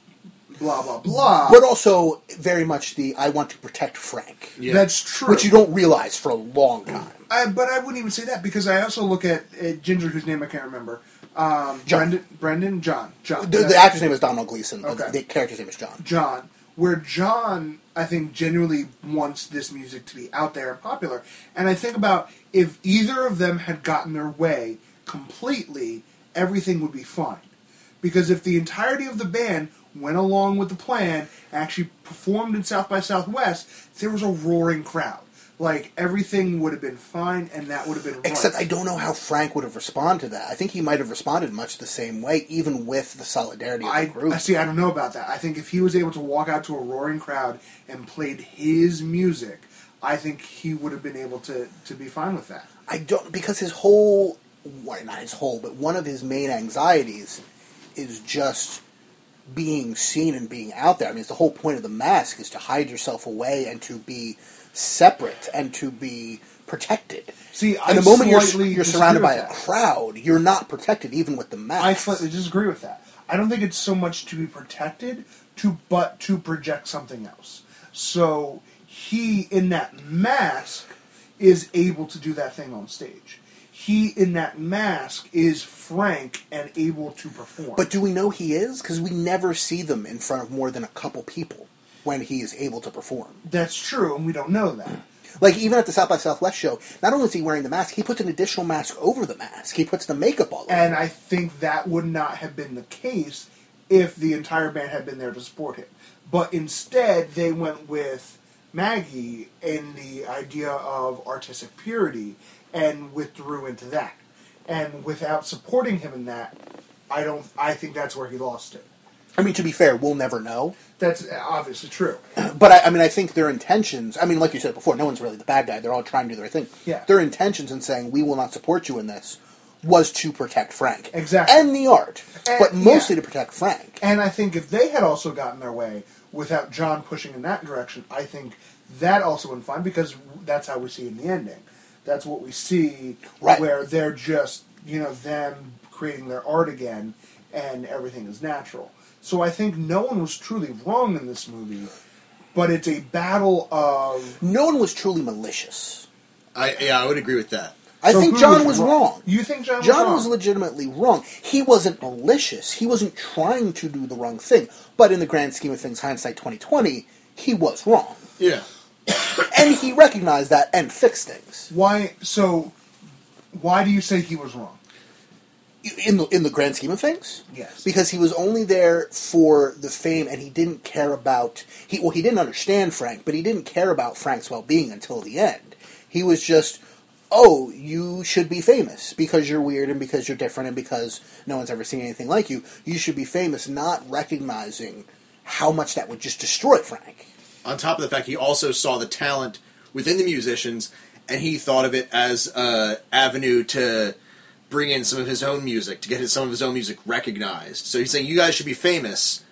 blah blah blah. but also very much the I want to protect Frank, Yeah. That's true. which you don't realize for a long time. I, but I wouldn't even say that because I also look at uh, Ginger, whose name I can't remember. Um, John. Brendan, Brendan, John, John. The, the actor's name is Domhnall Gleeson. but Okay. The character's name is John. John, where John, I think, genuinely wants this music to be out there and popular. And I think about if either of them had gotten their way completely, everything would be fine. Because if the entirety of the band went along with the plan, actually performed in South by Southwest, there was a roaring crowd. Like everything would have been fine, and that would have been right. Except I don't know how Frank would have responded to that. I think he might have responded much the same way, even with the solidarity of I, the group. I see. I don't know about that. I think if he was able to walk out to a roaring crowd and played his music, I think he would have been able to to be fine with that. I don't because his whole, well, not his whole, but one of his main anxieties is just being seen and being out there. I mean, it's the whole point of the mask is to hide yourself away and to be separate and to be protected. See, I and the moment you're you're surrounded by a crowd, you're not protected even with the mask. I slightly disagree with that. I don't think it's so much to be protected, to but to project something else. So he in that mask is able to do that thing on stage. He in that mask is frank and able to perform. But do we know he is? Because we never see them in front of more than a couple people when he is able to perform. that's true, and we don't know that. Like even at the South by Southwest show, not only is he wearing the mask, he puts an additional mask over the mask. He puts the makeup all over. And I think that would not have been the case if the entire band had been there to support him. But instead, they went with Maggie in the idea of artistic purity and withdrew into that. And without supporting him in that, I don't. I think that's where he lost it. I mean, to be fair, we'll never know. That's uh, obviously true. But I, I mean, I think their intentions. I mean, like you said before, no one's really the bad guy. They're all trying to do their thing. Yeah. Their intentions in saying we will not support you in this was to protect Frank, Exactly. and the art, And- but mostly yeah. to protect Frank. And I think if they had also gotten their way without John pushing in that direction, I think that also went fine because that's how we see in the ending. That's what we see Right. where they're just, you know, them creating their art again and everything is natural. So I think no one was truly wrong in this movie, but it's a battle of. No one was truly malicious. I yeah, I would agree with that. I So think John was wrong. You think John was wrong? John wrong? was legitimately wrong. He wasn't malicious. He wasn't trying to do the wrong thing. But in the grand scheme of things, hindsight twenty twenty, he was wrong, Yeah. And he recognized that and fixed things. Why? So, why do you say he was wrong? in the in the grand scheme of things. Yes. Because he was only there for the fame, and he didn't care about he well he didn't understand Frank, but he didn't care about Frank's well being until the end. He was just, oh, you should be famous because you're weird and because you're different and because no one's ever seen anything like you. You should be famous, not recognizing how much that would just destroy Frank. On top of the fact he also saw the talent within the musicians, and he thought of it as a avenue to bring in some of his own music to get his, some of his own music recognized. So he's saying you guys should be famous,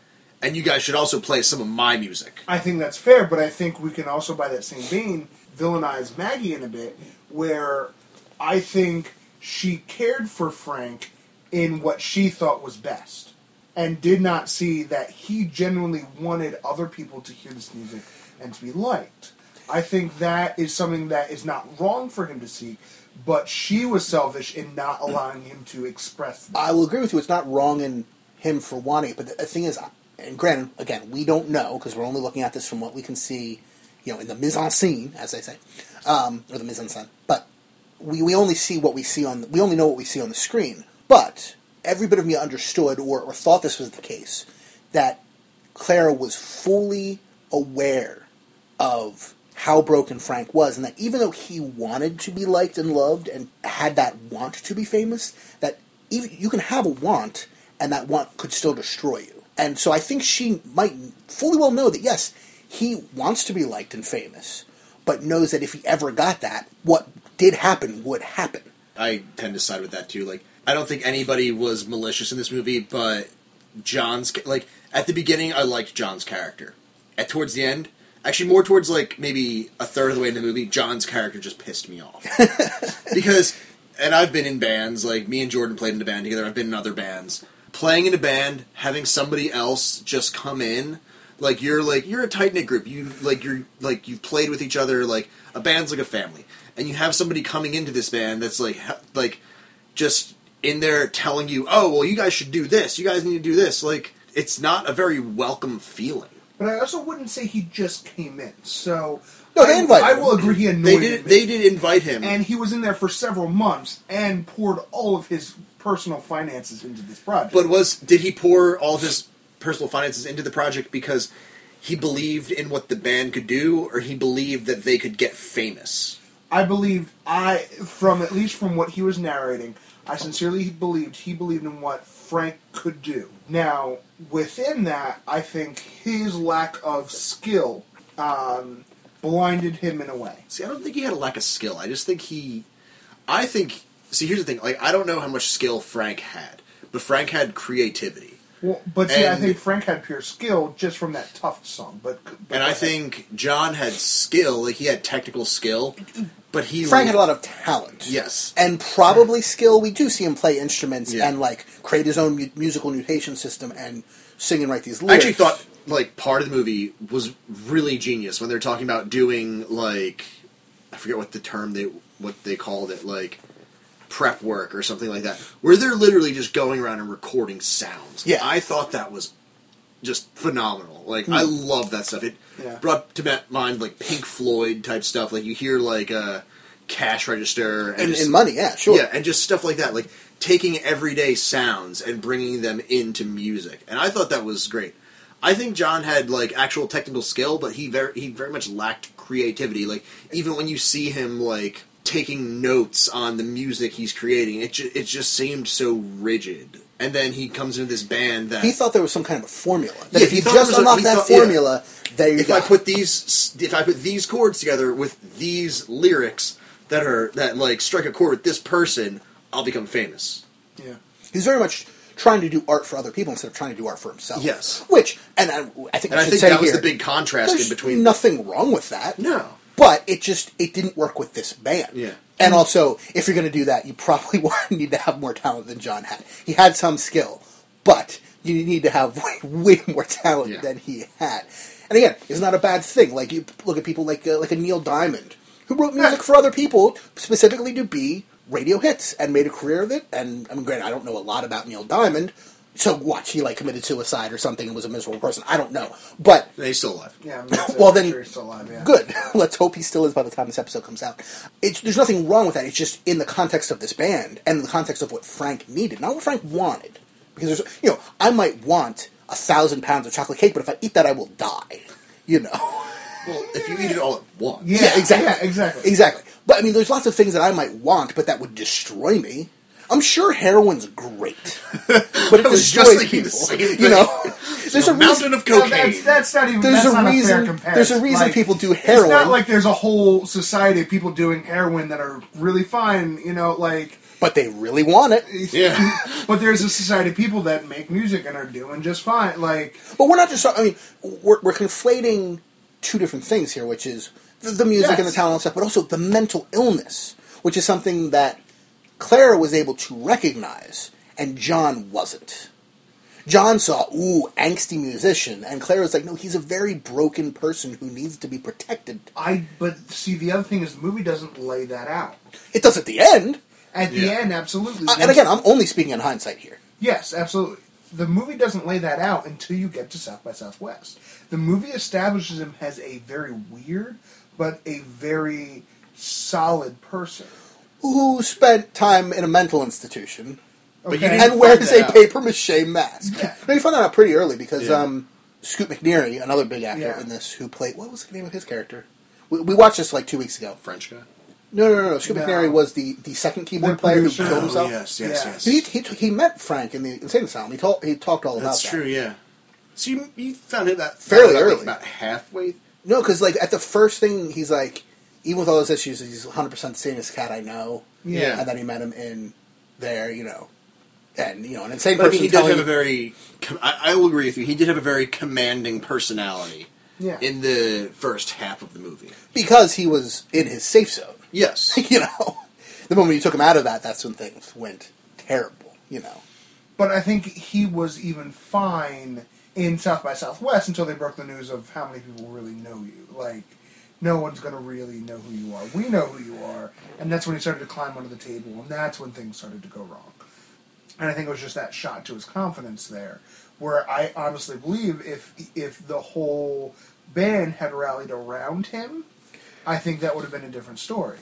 and you guys should also play some of my music. I think that's fair, but I think we can also, by that same vein, villainize Maggie in a bit, where I think she cared for Frank in what she thought was best, and did not see that he genuinely wanted other people to hear this music and to be liked. I think that is something that is not wrong for him to seek, but she was selfish in not allowing him to express. I will agree with you. It's not wrong in him for wanting it, but the thing is, and granted, again, we don't know because we're only looking at this from what we can see, you know, in the mise en scene, as they say, um, or the mise en scène. But we, we only see what we see on we only know what we see on the screen. But every bit of me understood or, or thought this was the case that Clara was fully aware of how broken Frank was, and that even though he wanted to be liked and loved and had that want to be famous, that even you can have a want and that want could still destroy you. And so I think she might fully well know that yes, he wants to be liked and famous, but knows that if he ever got that, what did happen would happen. I tend to side with that too. Like, I don't think anybody was malicious in this movie, but John's like at the beginning, I liked John's character. At towards the end, actually more towards like maybe a third of the way in the movie, John's character just pissed me off because. And I've been in bands, like me and Jordan played in a band together. I've been in other bands. Playing in a band, having somebody else just come in, like you're like you're a tight knit group. You like you're like you've played with each other. Like a band's like a family, and you have somebody coming into this band that's like like just in there telling you, oh well, you guys should do this. You guys need to do this. Like it's not a very welcome feeling. But I also wouldn't say he just came in. So No, they I, invited I him. will agree he annoyed They did me. they did invite him, and he was in there for several months and poured all of his personal finances into this project. but was did he pour all of his personal finances into the project because he believed in what the band could do, or he believed that they could get famous? I believe I from at least from what he was narrating, I sincerely believed he believed in what Frank could do. Now, within that, I think his lack of skill um, blinded him in a way. See, I don't think he had a lack of skill. I just think he. I think. See, here's the thing. Like, I don't know how much skill Frank had, but Frank had creativity, Well, but see, I think Frank had pure skill just from that tough song. But, but and I think John had skill. Like, he had technical skill, but he Frank had a lot of talent. Yes. And probably skill. We do see him play instruments Yeah. and like create his own mu- musical notation system and sing and write these I actually thought like part of the movie was really genius when they're talking about doing like I forget what the term they what they called it like prep work or something like that where they're literally just going around and recording sounds. Yeah. I thought that was just phenomenal. Like hmm. I love that stuff. It Yeah. brought to mind like Pink Floyd type stuff. Like you hear like a cash register and in, just- in money, yeah, sure. yeah, and just stuff like that, like taking everyday sounds and bringing them into music. And I thought that was great. I think John had like actual technical skill, but he very he very much lacked creativity. Like even when you see him like taking notes on the music he's creating, it ju- it just seemed so rigid. and then he comes into this band that He thought there was some kind of a formula. That Yeah, if he you just unlock that thought- yeah. formula, there you if go. I put these if I put these chords together with these lyrics that are that like strike a chord with this person, I'll become famous. Yeah. He's very much trying to do art for other people instead of trying to do art for himself. Yes. Which, and I, I think And I I think that was the big contrast in between. nothing wrong with that. No. But it just it didn't work with this band. Yeah. And also, if you're going to do that, you probably need to have more talent than John had. He had some skill, but you need to have way, way more talent Yeah. than he had. And again, it's not a bad thing. Like you look at people like uh, like a Neil Diamond, who wrote music for other people specifically to be radio hits and made a career of it. And I mean, granted, I don't know a lot about Neil Diamond. So watch he like committed suicide or something and was a miserable person. I don't know, but He's still alive. Yeah. I mean, that's Well, then, sure he's still alive, yeah. good. Let's hope he still is by the time this episode comes out. It's, there's nothing wrong with that. It's just in the context of this band and in the context of what Frank needed, not what Frank wanted. Because there's, you know, I might want a thousand pounds of chocolate cake, but if I eat that, I will die. You know. Well, if you eat it all at once, Yeah, Yeah, exactly. Yeah, exactly. Exactly. But I mean, there's lots of things that I might want, but that would destroy me. I'm sure heroin's great, but it I was destroys just thinking people. You know, there's a a mountain reason. of No, cocaine. that's, that's not even. There's that's a not reason- A fair there's a reason Like, people do It's heroin. not like there's a whole society of people doing heroin that are really fine. You know, like. But they really want it. yeah. But there's a society of people that make music and are doing just fine. Like, But we're not just. I mean, we're, we're conflating two different things here, which is the, the music and the talent and stuff, but also the mental illness, which is something that Clara was able to recognize, and John wasn't. John saw, ooh, angsty musician, and Claire was like, no, he's a very broken person who needs to be protected. I. But see, the other thing is, the movie doesn't lay that out. It does at the end, At the Yeah. end, absolutely. uh, and again, I'm only speaking in hindsight here. Yes, absolutely. The movie doesn't lay that out until you get to South by Southwest. The movie establishes him as a very weird, but a very solid person. Who spent time in a mental institution But Okay. and find wears a out. paper mache mask. Yeah. No, you found that out pretty early because Yeah. um, Scoot McNairy, another big actor Yeah. in this, who played what was the name of his character? We, we watched this like two weeks ago. French guy. No, no, no, no. Scoot No. McNairy was the, the second keyboard The player who producer. killed Oh, himself. yes, yes, Yeah. yes. He, he, he met Frank in the insane asylum. He told he talked all That's about that. That's true. Yeah. So you, you found it that Fairly found like, early. about halfway. No, because like at the first thing, he's like, even with all those issues, he's 100 percent the sanest cat I know. Yeah. And then he met him in there, you know, and you know, an insane But I mean, he did have a very. com- I, I will agree with you. He did have a very commanding personality Yeah. in the first half of the movie. because he was in his safe zone. Yes. you know, the moment you took him out of that, that's when things went terrible. You know, But I think he was even fine in South by Southwest until they broke the news of how many people really know you. Like, no one's going to really know who you are. We know who you are. And that's when he started to climb under the table, and that's when things started to go wrong. And I think it was just that shot to his confidence there, where I honestly believe if if the whole band had rallied around him, I think that would have been a different story.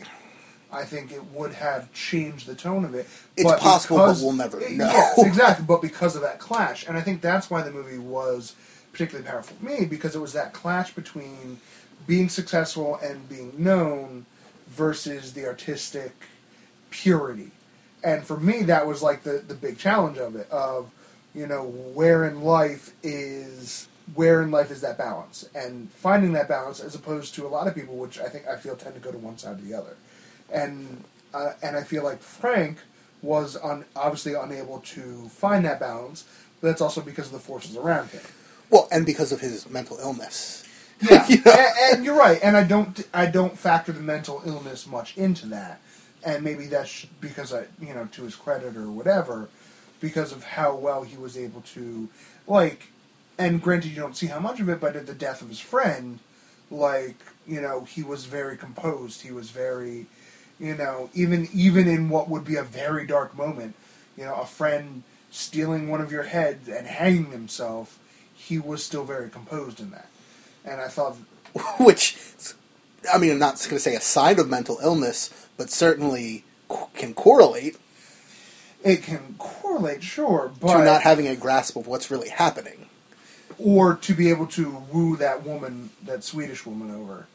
I think it would have changed the tone of it. It's possible, but we'll never know. Yes, exactly. But because of that clash, and I think that's why the movie was particularly powerful for me because it was that clash between being successful and being known versus the artistic purity. And for me, that was like the the big challenge of it. Of you know where in life is where in life is that balance and finding that balance as opposed to a lot of people which i think i feel tend to go to one side or the other and uh, and i feel like frank was un, obviously unable to find that balance but that's also because of the forces around him well, and because of his mental illness. Yeah. You know? and, and you're right. And i don't i don't factor the mental illness much into that. And maybe that's because i you know to his credit or whatever because of how well he was able to like and granted you don't see how much of it but at the death of his friend like you know he was very composed. He was very you know even even in what would be a very dark moment you know a friend stealing one of your heads and hanging himself he was still very composed in that and i thought which I mean, I'm not going to say a sign of mental illness, but certainly can correlate it can correlate sure but to not having a grasp of what's really happening. or to be able to woo that woman that swedish woman over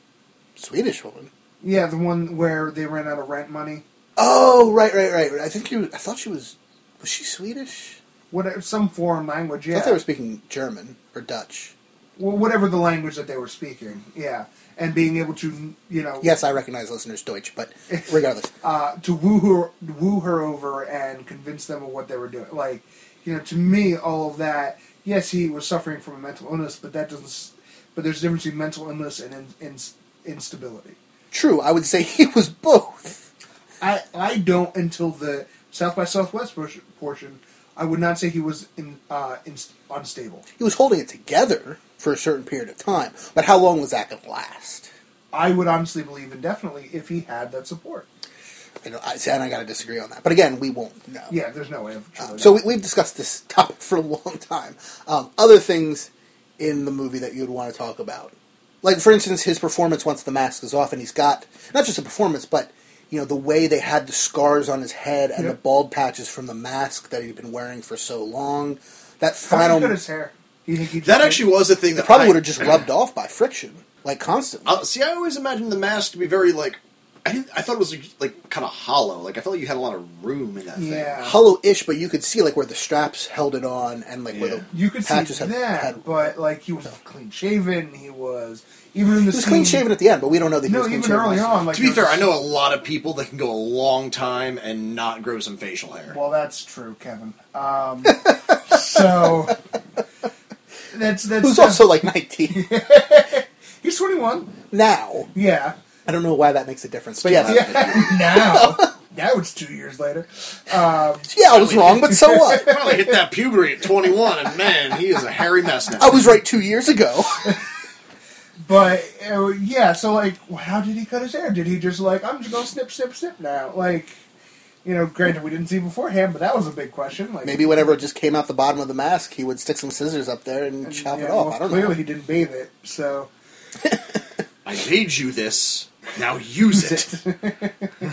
Swedish woman. yeah the one where they ran out of rent money Oh, right, right, right. I think you. I thought she was. Was she Swedish? whatever some foreign language. Yeah, I thought they were speaking German or Dutch. Well, whatever the language that they were speaking. Yeah, and being able to you know Yes, I recognize listeners Deutsch, but regardless, uh, to woo her woo her over and convince them of what they were doing. Like you know, to me, all of that. Yes, he was suffering from a mental illness, but that doesn't. But there's a difference between mental illness and in, in, instability. true. I would say he was both. I I don't until the South by Southwest portion- portion. I would not say he was in, uh, in, unstable. He was holding it together for a certain period of time, but how long was that going to last? I would honestly believe indefinitely if he had that support. You know, I, and I got to disagree on that. But again, we won't know. Yeah, there's no way of. Um, so we, we've discussed this topic for a long time. Um, other things in the movie that you'd want to talk about, like for instance, his performance once the mask is off, and he's got not just a performance, but you know the way they had the scars on his head and Yep. the bald patches from the mask that he'd been wearing for so long. That How final, cut his hair? Do you think he That actually was the thing that probably I, would have just rubbed off by friction, like constantly. Uh, see, I always imagined the mask to be very like. I didn't, I thought it was like, like kind of hollow. Like I felt like you had a lot of room in that thing. Yeah. Hollow-ish, but you could see like where the straps held it on, and like where the You could see patches had, that, had but like he was clean shaven. He was even in the He was scene. clean shaven at the end, but we don't know that he No, was clean even shaven. early on. Like To be fair, I know a lot of people that can go a long time and not grow some facial hair. Well, that's true, Kevin. Um, so that's that's Who's also like 19 he's twenty one. now. Yeah, I don't know why that makes a difference, but yeah, yeah, yeah. now, now it's two years later. Um, yeah, I was wrong, but so what? Probably hit that puberty at 21, and man, he is a hairy mess now. I was right two years ago. but uh, yeah, so like, how did he cut his hair? Did he just like, I'm just gonna snip, snip, snip now? Like, you know, granted, we didn't see beforehand, but that was a big question. Like, Maybe whenever it just came out the bottom of the mask, he would stick some scissors up there and, and, chop yeah, it off. well, I don't clearly know. he didn't bathe it, so I paid you this. Now use it.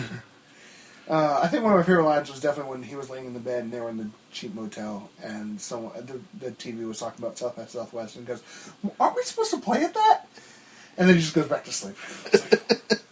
Uh, I think one of my favorite lines was definitely when he was laying in the bed and they were in the cheap motel and someone the, the TV was talking about South by Southwest and goes, well, "Aren't we supposed to play at that?" And then he just goes back to sleep.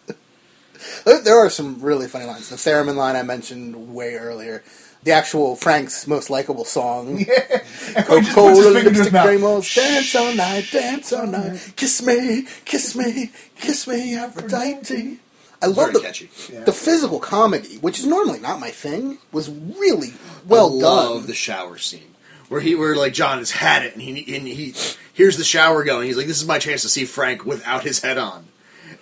It's like, There, there are some really funny lines. The theremin line I mentioned way earlier. The actual Frank's most likable song. and he just Coca puts Cola, his finger to lipstick, mouth. rainbows, dance all night, dance all night. Kiss me, kiss me, kiss me, Aphrodite. I love Very the, catchy. Yeah. the physical comedy, which is normally not my thing, was really well I done. love the shower scene where he, where like John has had it, and he, and he hears the shower going. He's like, "This is my chance to see Frank without his head on,"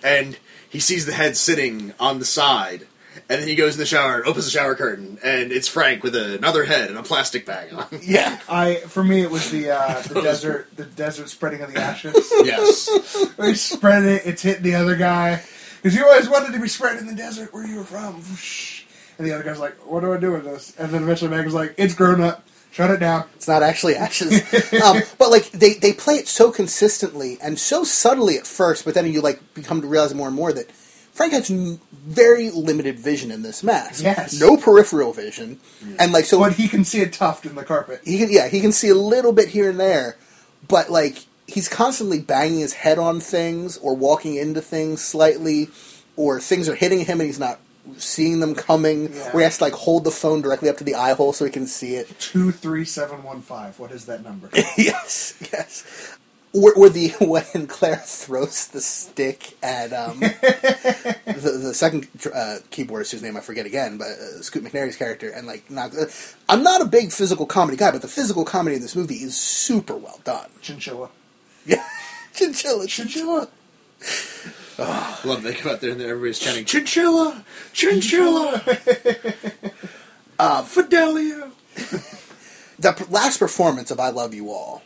and he sees the head sitting on the side, and then he goes in the shower, and opens the shower curtain, and it's Frank with another head and a plastic bag on. Yeah. I for me it was the uh, the desert the desert spreading of the ashes. yes, he spread it, it's hitting the other guy because you always wanted to be spread in the desert where you were from. And the other guy's like, "What do I do with this?" And then eventually Meg was like, "It's grown up. Shut it down." It's not actually ashes. um, but like they, they play it so consistently and so subtly at first, but then you like become to realize more and more that Frank has n- very limited vision in this mask. Yes. No peripheral vision. And like so But he can see a tuft in the carpet. he can yeah, he can see a little bit here and there, but like he's constantly banging his head on things or walking into things slightly or things are hitting him and he's not seeing them coming Yeah. or he has to like hold the phone directly up to the eye hole so he can see it. Two three seven one five. What is that number? yes, yes. Or, or the when Claire throws the stick at um, the, the second uh, keyboardist whose name I forget again, but uh, Scoot McNairy's character, and like not. Uh, I'm not a big physical comedy guy, but the physical comedy in this movie is super well done. Chinchilla. Yeah, chinchilla, chinchilla. I love they come out there and everybody's chanting "Chinchilla, Chinchilla, uh, Fidelio." The p- last performance of "I Love You All."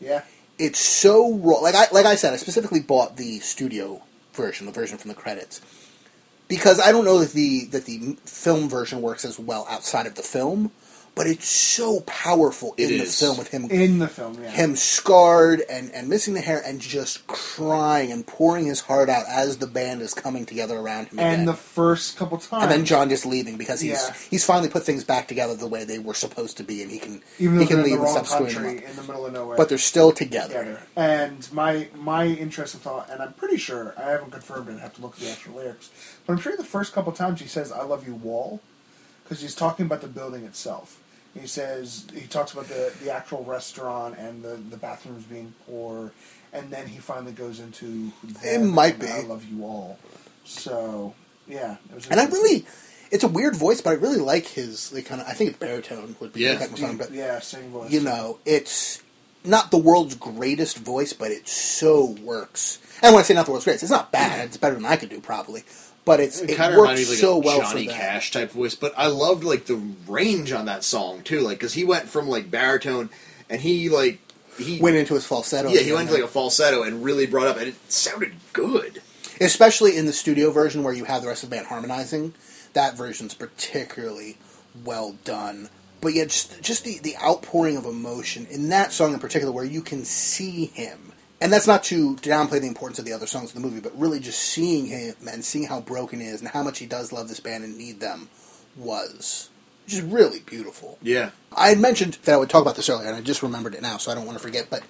Yeah. it's so raw. Like I like I said, I specifically bought the studio version, the version from the credits, because I don't know that the that the film version works as well outside of the film, but it's so powerful in It the is. film with him In the film, yeah. him scarred and, and missing the hair and just crying and pouring his heart out as the band is coming together around him again. and the first couple times. and then John just leaving because he's Yeah. he's finally put things back together the way they were supposed to be, and he can even he though can they're in leave the and wrong stop screwing them country in the middle of nowhere. But they're still together. together. And my my interesting thought, and I'm pretty sure I haven't confirmed it. I have to look at the actual lyrics, but I'm sure the first couple times he says "I love you, wall," because he's talking about the building itself. He says he talks about the, the actual restaurant and the, the bathrooms being poor, and then he finally goes into It might be. I love you all. So yeah, it was And I really, it's a weird voice, but I really like his like kind of. I think it's baritone would be Yeah. the song, but yeah same voice. you know, it's not the world's greatest voice, but it so works. And when I say not the world's greatest, it's not bad. It's better than I could do probably, but it's It it, kind of works me of so like a well Johnny for that. Cash type voice, but I loved like the range on that song too, like because he went from like baritone and he like he Went into his falsetto. yeah he went to like a falsetto and really brought up and it sounded good. especially in the studio version where you have the rest of the band harmonizing. That version's particularly well done. But yeah, just just the, the outpouring of emotion in that song in particular, where you can see him, and that's not to downplay the importance of the other songs in the movie, but really just seeing him and seeing how broken he is and how much he does love this band and need them was just really beautiful. Yeah, I had mentioned that I would talk about this earlier, and I just remembered it now, so I don't want to forget. But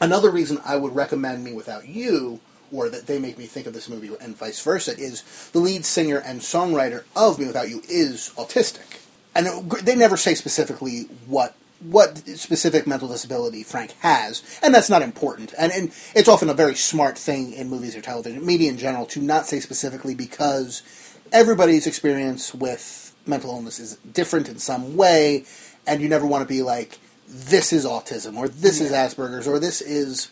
another reason I would recommend mewithoutYou, or that they make me think of this movie, and vice versa, is the lead singer and songwriter of mewithoutYou is autistic, and it, they never say specifically what what specific mental disability Frank has, and that's not important. And, and it's often a very smart thing in movies or television, media in general, to not say specifically because everybody's experience with mental illness is different in some way, and you never want to be like, this is autism, or this is Asperger's, or this is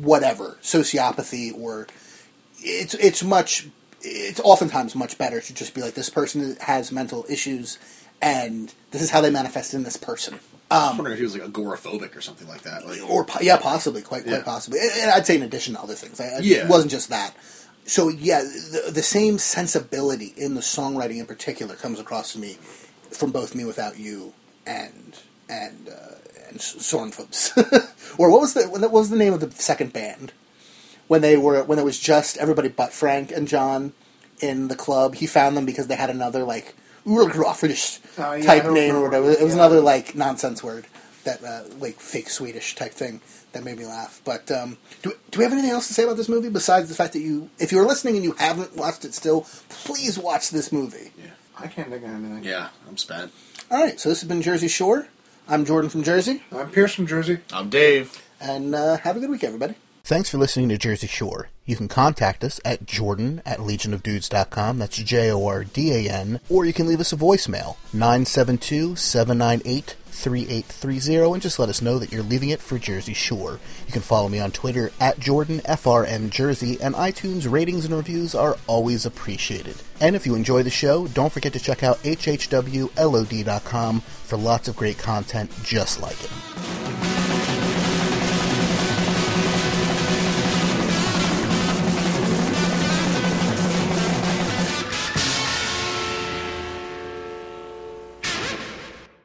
whatever, sociopathy, or it's it's much it's oftentimes much better to just be like this person has mental issues and this is how they manifest in this person. I was wondering if he was like agoraphobic or something like that. Like Or yeah, possibly, quite quite Yeah. possibly. And- I'd say in addition to other things, I, Yeah. it wasn't just that. So yeah, the, the same sensibility in the songwriting in particular comes across to me from both mewithoutYou and and uh, and Sornfoots. or what was the what was the name of the second band when they were when it was just everybody but Frank and John in the club? He found them because they had another like Urgrafrish Oh, yeah, type name or whatever. It was Yeah. another like nonsense word that uh, like fake Swedish type thing that made me laugh. But um, do do we have anything else to say about this movie besides the fact that you, if you're listening and you haven't watched it still, please watch this movie. Yeah, I can't think of anything. yeah, I'm spent. All right, so this has been Jersey Shore. I'm Jordan from Jersey, I'm Pierce from Jersey. I'm Dave. and uh, have a good week, everybody. Thanks for listening to Jersey Shore. You can contact us at jordan at legionofdudes.com. That's J O R D A N. Or you can leave us a voicemail, 972 798 3830, and just let us know that you're leaving it for Jersey Shore. You can follow me on Twitter at JordanFRMJersey, and iTunes ratings and reviews are always appreciated. And if you enjoy the show, don't forget to check out HHWLOD.com for lots of great content just like it.